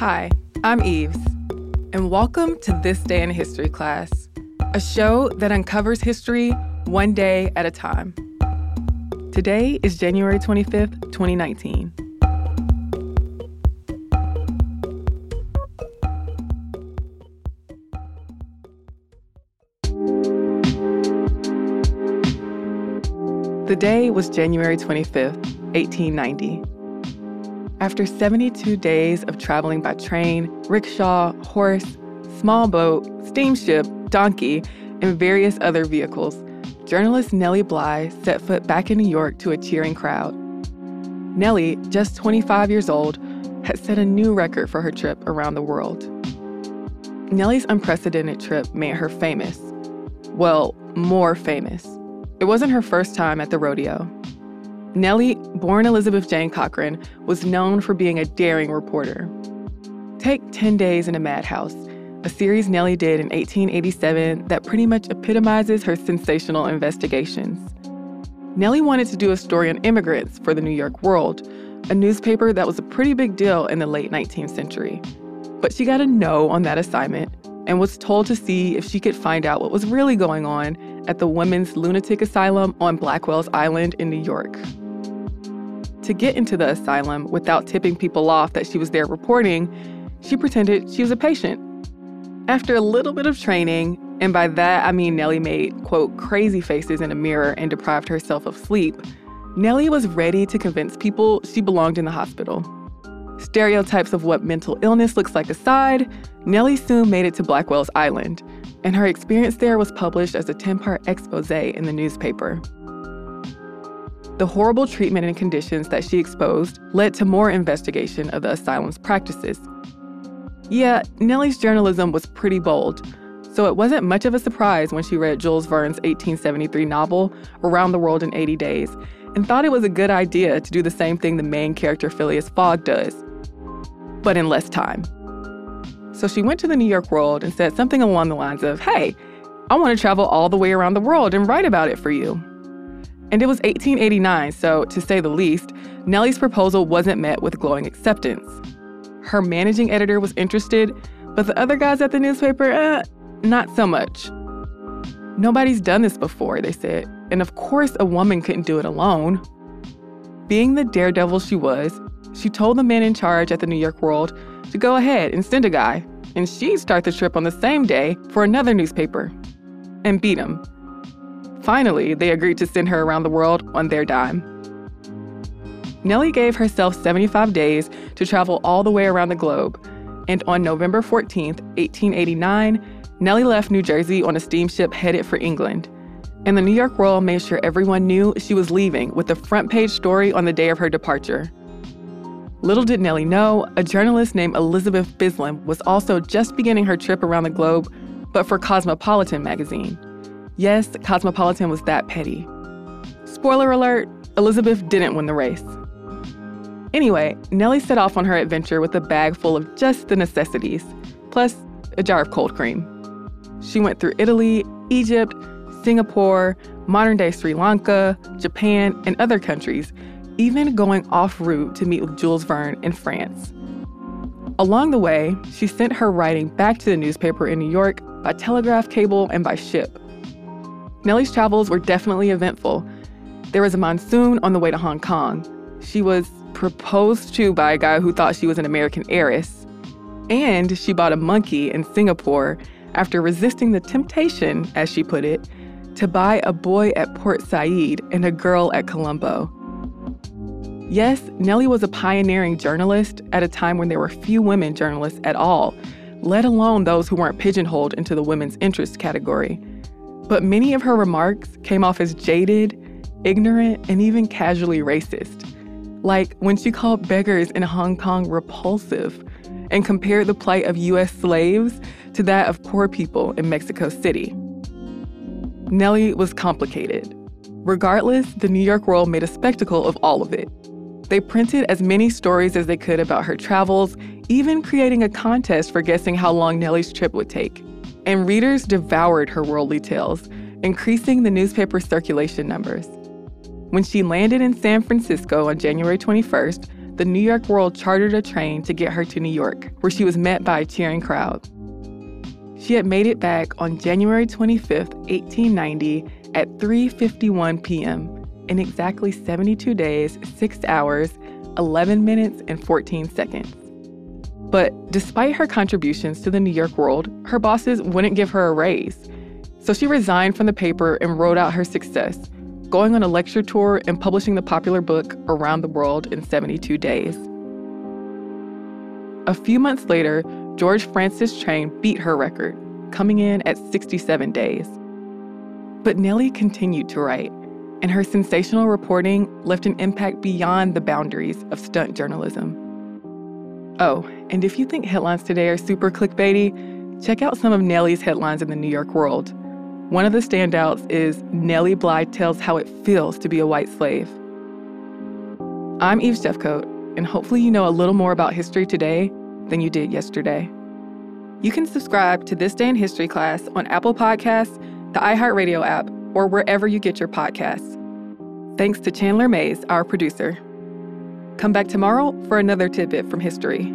Hi, I'm Eves, and welcome to This Day in History class, a show that uncovers history one day at a time. Today is January 25th, 2019. The day was January 25th, 1890. After 72 days of traveling by train, rickshaw, horse, small boat, steamship, donkey, and various other vehicles, journalist Nellie Bly set foot back in New York to a cheering crowd. Nellie, just 25 years old, had set a new record for her trip around the world. Nellie's unprecedented trip made her famous. Well, more famous. It wasn't her first time at the rodeo. Nellie, born Elizabeth Jane Cochran, was known for being a daring reporter. Take 10 Days in a Madhouse, a series Nellie did in 1887 that pretty much epitomizes her sensational investigations. Nellie wanted to do a story on immigrants for the New York World, a newspaper that was a pretty big deal in the late 19th century. But she got a no on that assignment and was told to see if she could find out what was really going on at the Women's Lunatic Asylum on Blackwell's Island in New York to get into the asylum without tipping people off that she was there reporting, she pretended she was a patient. After a little bit of training, and by that I mean Nellie made, quote, crazy faces in a mirror and deprived herself of sleep, Nellie was ready to convince people she belonged in the hospital. Stereotypes of what mental illness looks like aside, Nellie soon made it to Blackwell's Island, and her experience there was published as a 10 part expose in the newspaper. The horrible treatment and conditions that she exposed led to more investigation of the asylum's practices. Yeah, Nellie's journalism was pretty bold, so it wasn't much of a surprise when she read Jules Verne's 1873 novel, Around the World in 80 Days, and thought it was a good idea to do the same thing the main character Phileas Fogg does, but in less time. So she went to the New York World and said something along the lines of, Hey, I want to travel all the way around the world and write about it for you. And it was 1889, so to say the least, Nellie's proposal wasn't met with glowing acceptance. Her managing editor was interested, but the other guys at the newspaper, eh, not so much. Nobody's done this before, they said, and of course a woman couldn't do it alone. Being the daredevil she was, she told the man in charge at the New York World to go ahead and send a guy, and she'd start the trip on the same day for another newspaper and beat him. Finally, they agreed to send her around the world on their dime. Nellie gave herself 75 days to travel all the way around the globe, and on November 14, 1889, Nellie left New Jersey on a steamship headed for England. And the New York World made sure everyone knew she was leaving with a front page story on the day of her departure. Little did Nellie know, a journalist named Elizabeth Bisland was also just beginning her trip around the globe, but for Cosmopolitan magazine. Yes, Cosmopolitan was that petty. Spoiler alert Elizabeth didn't win the race. Anyway, Nellie set off on her adventure with a bag full of just the necessities, plus a jar of cold cream. She went through Italy, Egypt, Singapore, modern day Sri Lanka, Japan, and other countries, even going off route to meet with Jules Verne in France. Along the way, she sent her writing back to the newspaper in New York by telegraph cable and by ship. Nellie's travels were definitely eventful. There was a monsoon on the way to Hong Kong. She was proposed to by a guy who thought she was an American heiress. And she bought a monkey in Singapore after resisting the temptation, as she put it, to buy a boy at Port Said and a girl at Colombo. Yes, Nellie was a pioneering journalist at a time when there were few women journalists at all, let alone those who weren't pigeonholed into the women's interest category. But many of her remarks came off as jaded, ignorant, and even casually racist. Like when she called beggars in Hong Kong repulsive and compared the plight of US slaves to that of poor people in Mexico City. Nellie was complicated. Regardless, the New York World made a spectacle of all of it. They printed as many stories as they could about her travels, even creating a contest for guessing how long Nellie's trip would take and readers devoured her worldly tales, increasing the newspaper's circulation numbers. When she landed in San Francisco on January 21st, the New York World chartered a train to get her to New York, where she was met by a cheering crowd. She had made it back on January 25th, 1890 at 3:51 p.m. in exactly 72 days, 6 hours, 11 minutes and 14 seconds. But despite her contributions to the New York World, her bosses wouldn't give her a raise. So she resigned from the paper and wrote out her success, going on a lecture tour and publishing the popular book Around the World in 72 Days. A few months later, George Francis Train beat her record, coming in at 67 days. But Nellie continued to write, and her sensational reporting left an impact beyond the boundaries of stunt journalism. Oh, and if you think headlines today are super clickbaity, check out some of Nellie's headlines in the New York World. One of the standouts is Nellie Bly tells how it feels to be a white slave. I'm Eve Jeffcoat, and hopefully you know a little more about history today than you did yesterday. You can subscribe to This Day in History class on Apple Podcasts, the iHeartRadio app, or wherever you get your podcasts. Thanks to Chandler Mays, our producer. Come back tomorrow for another tidbit from history.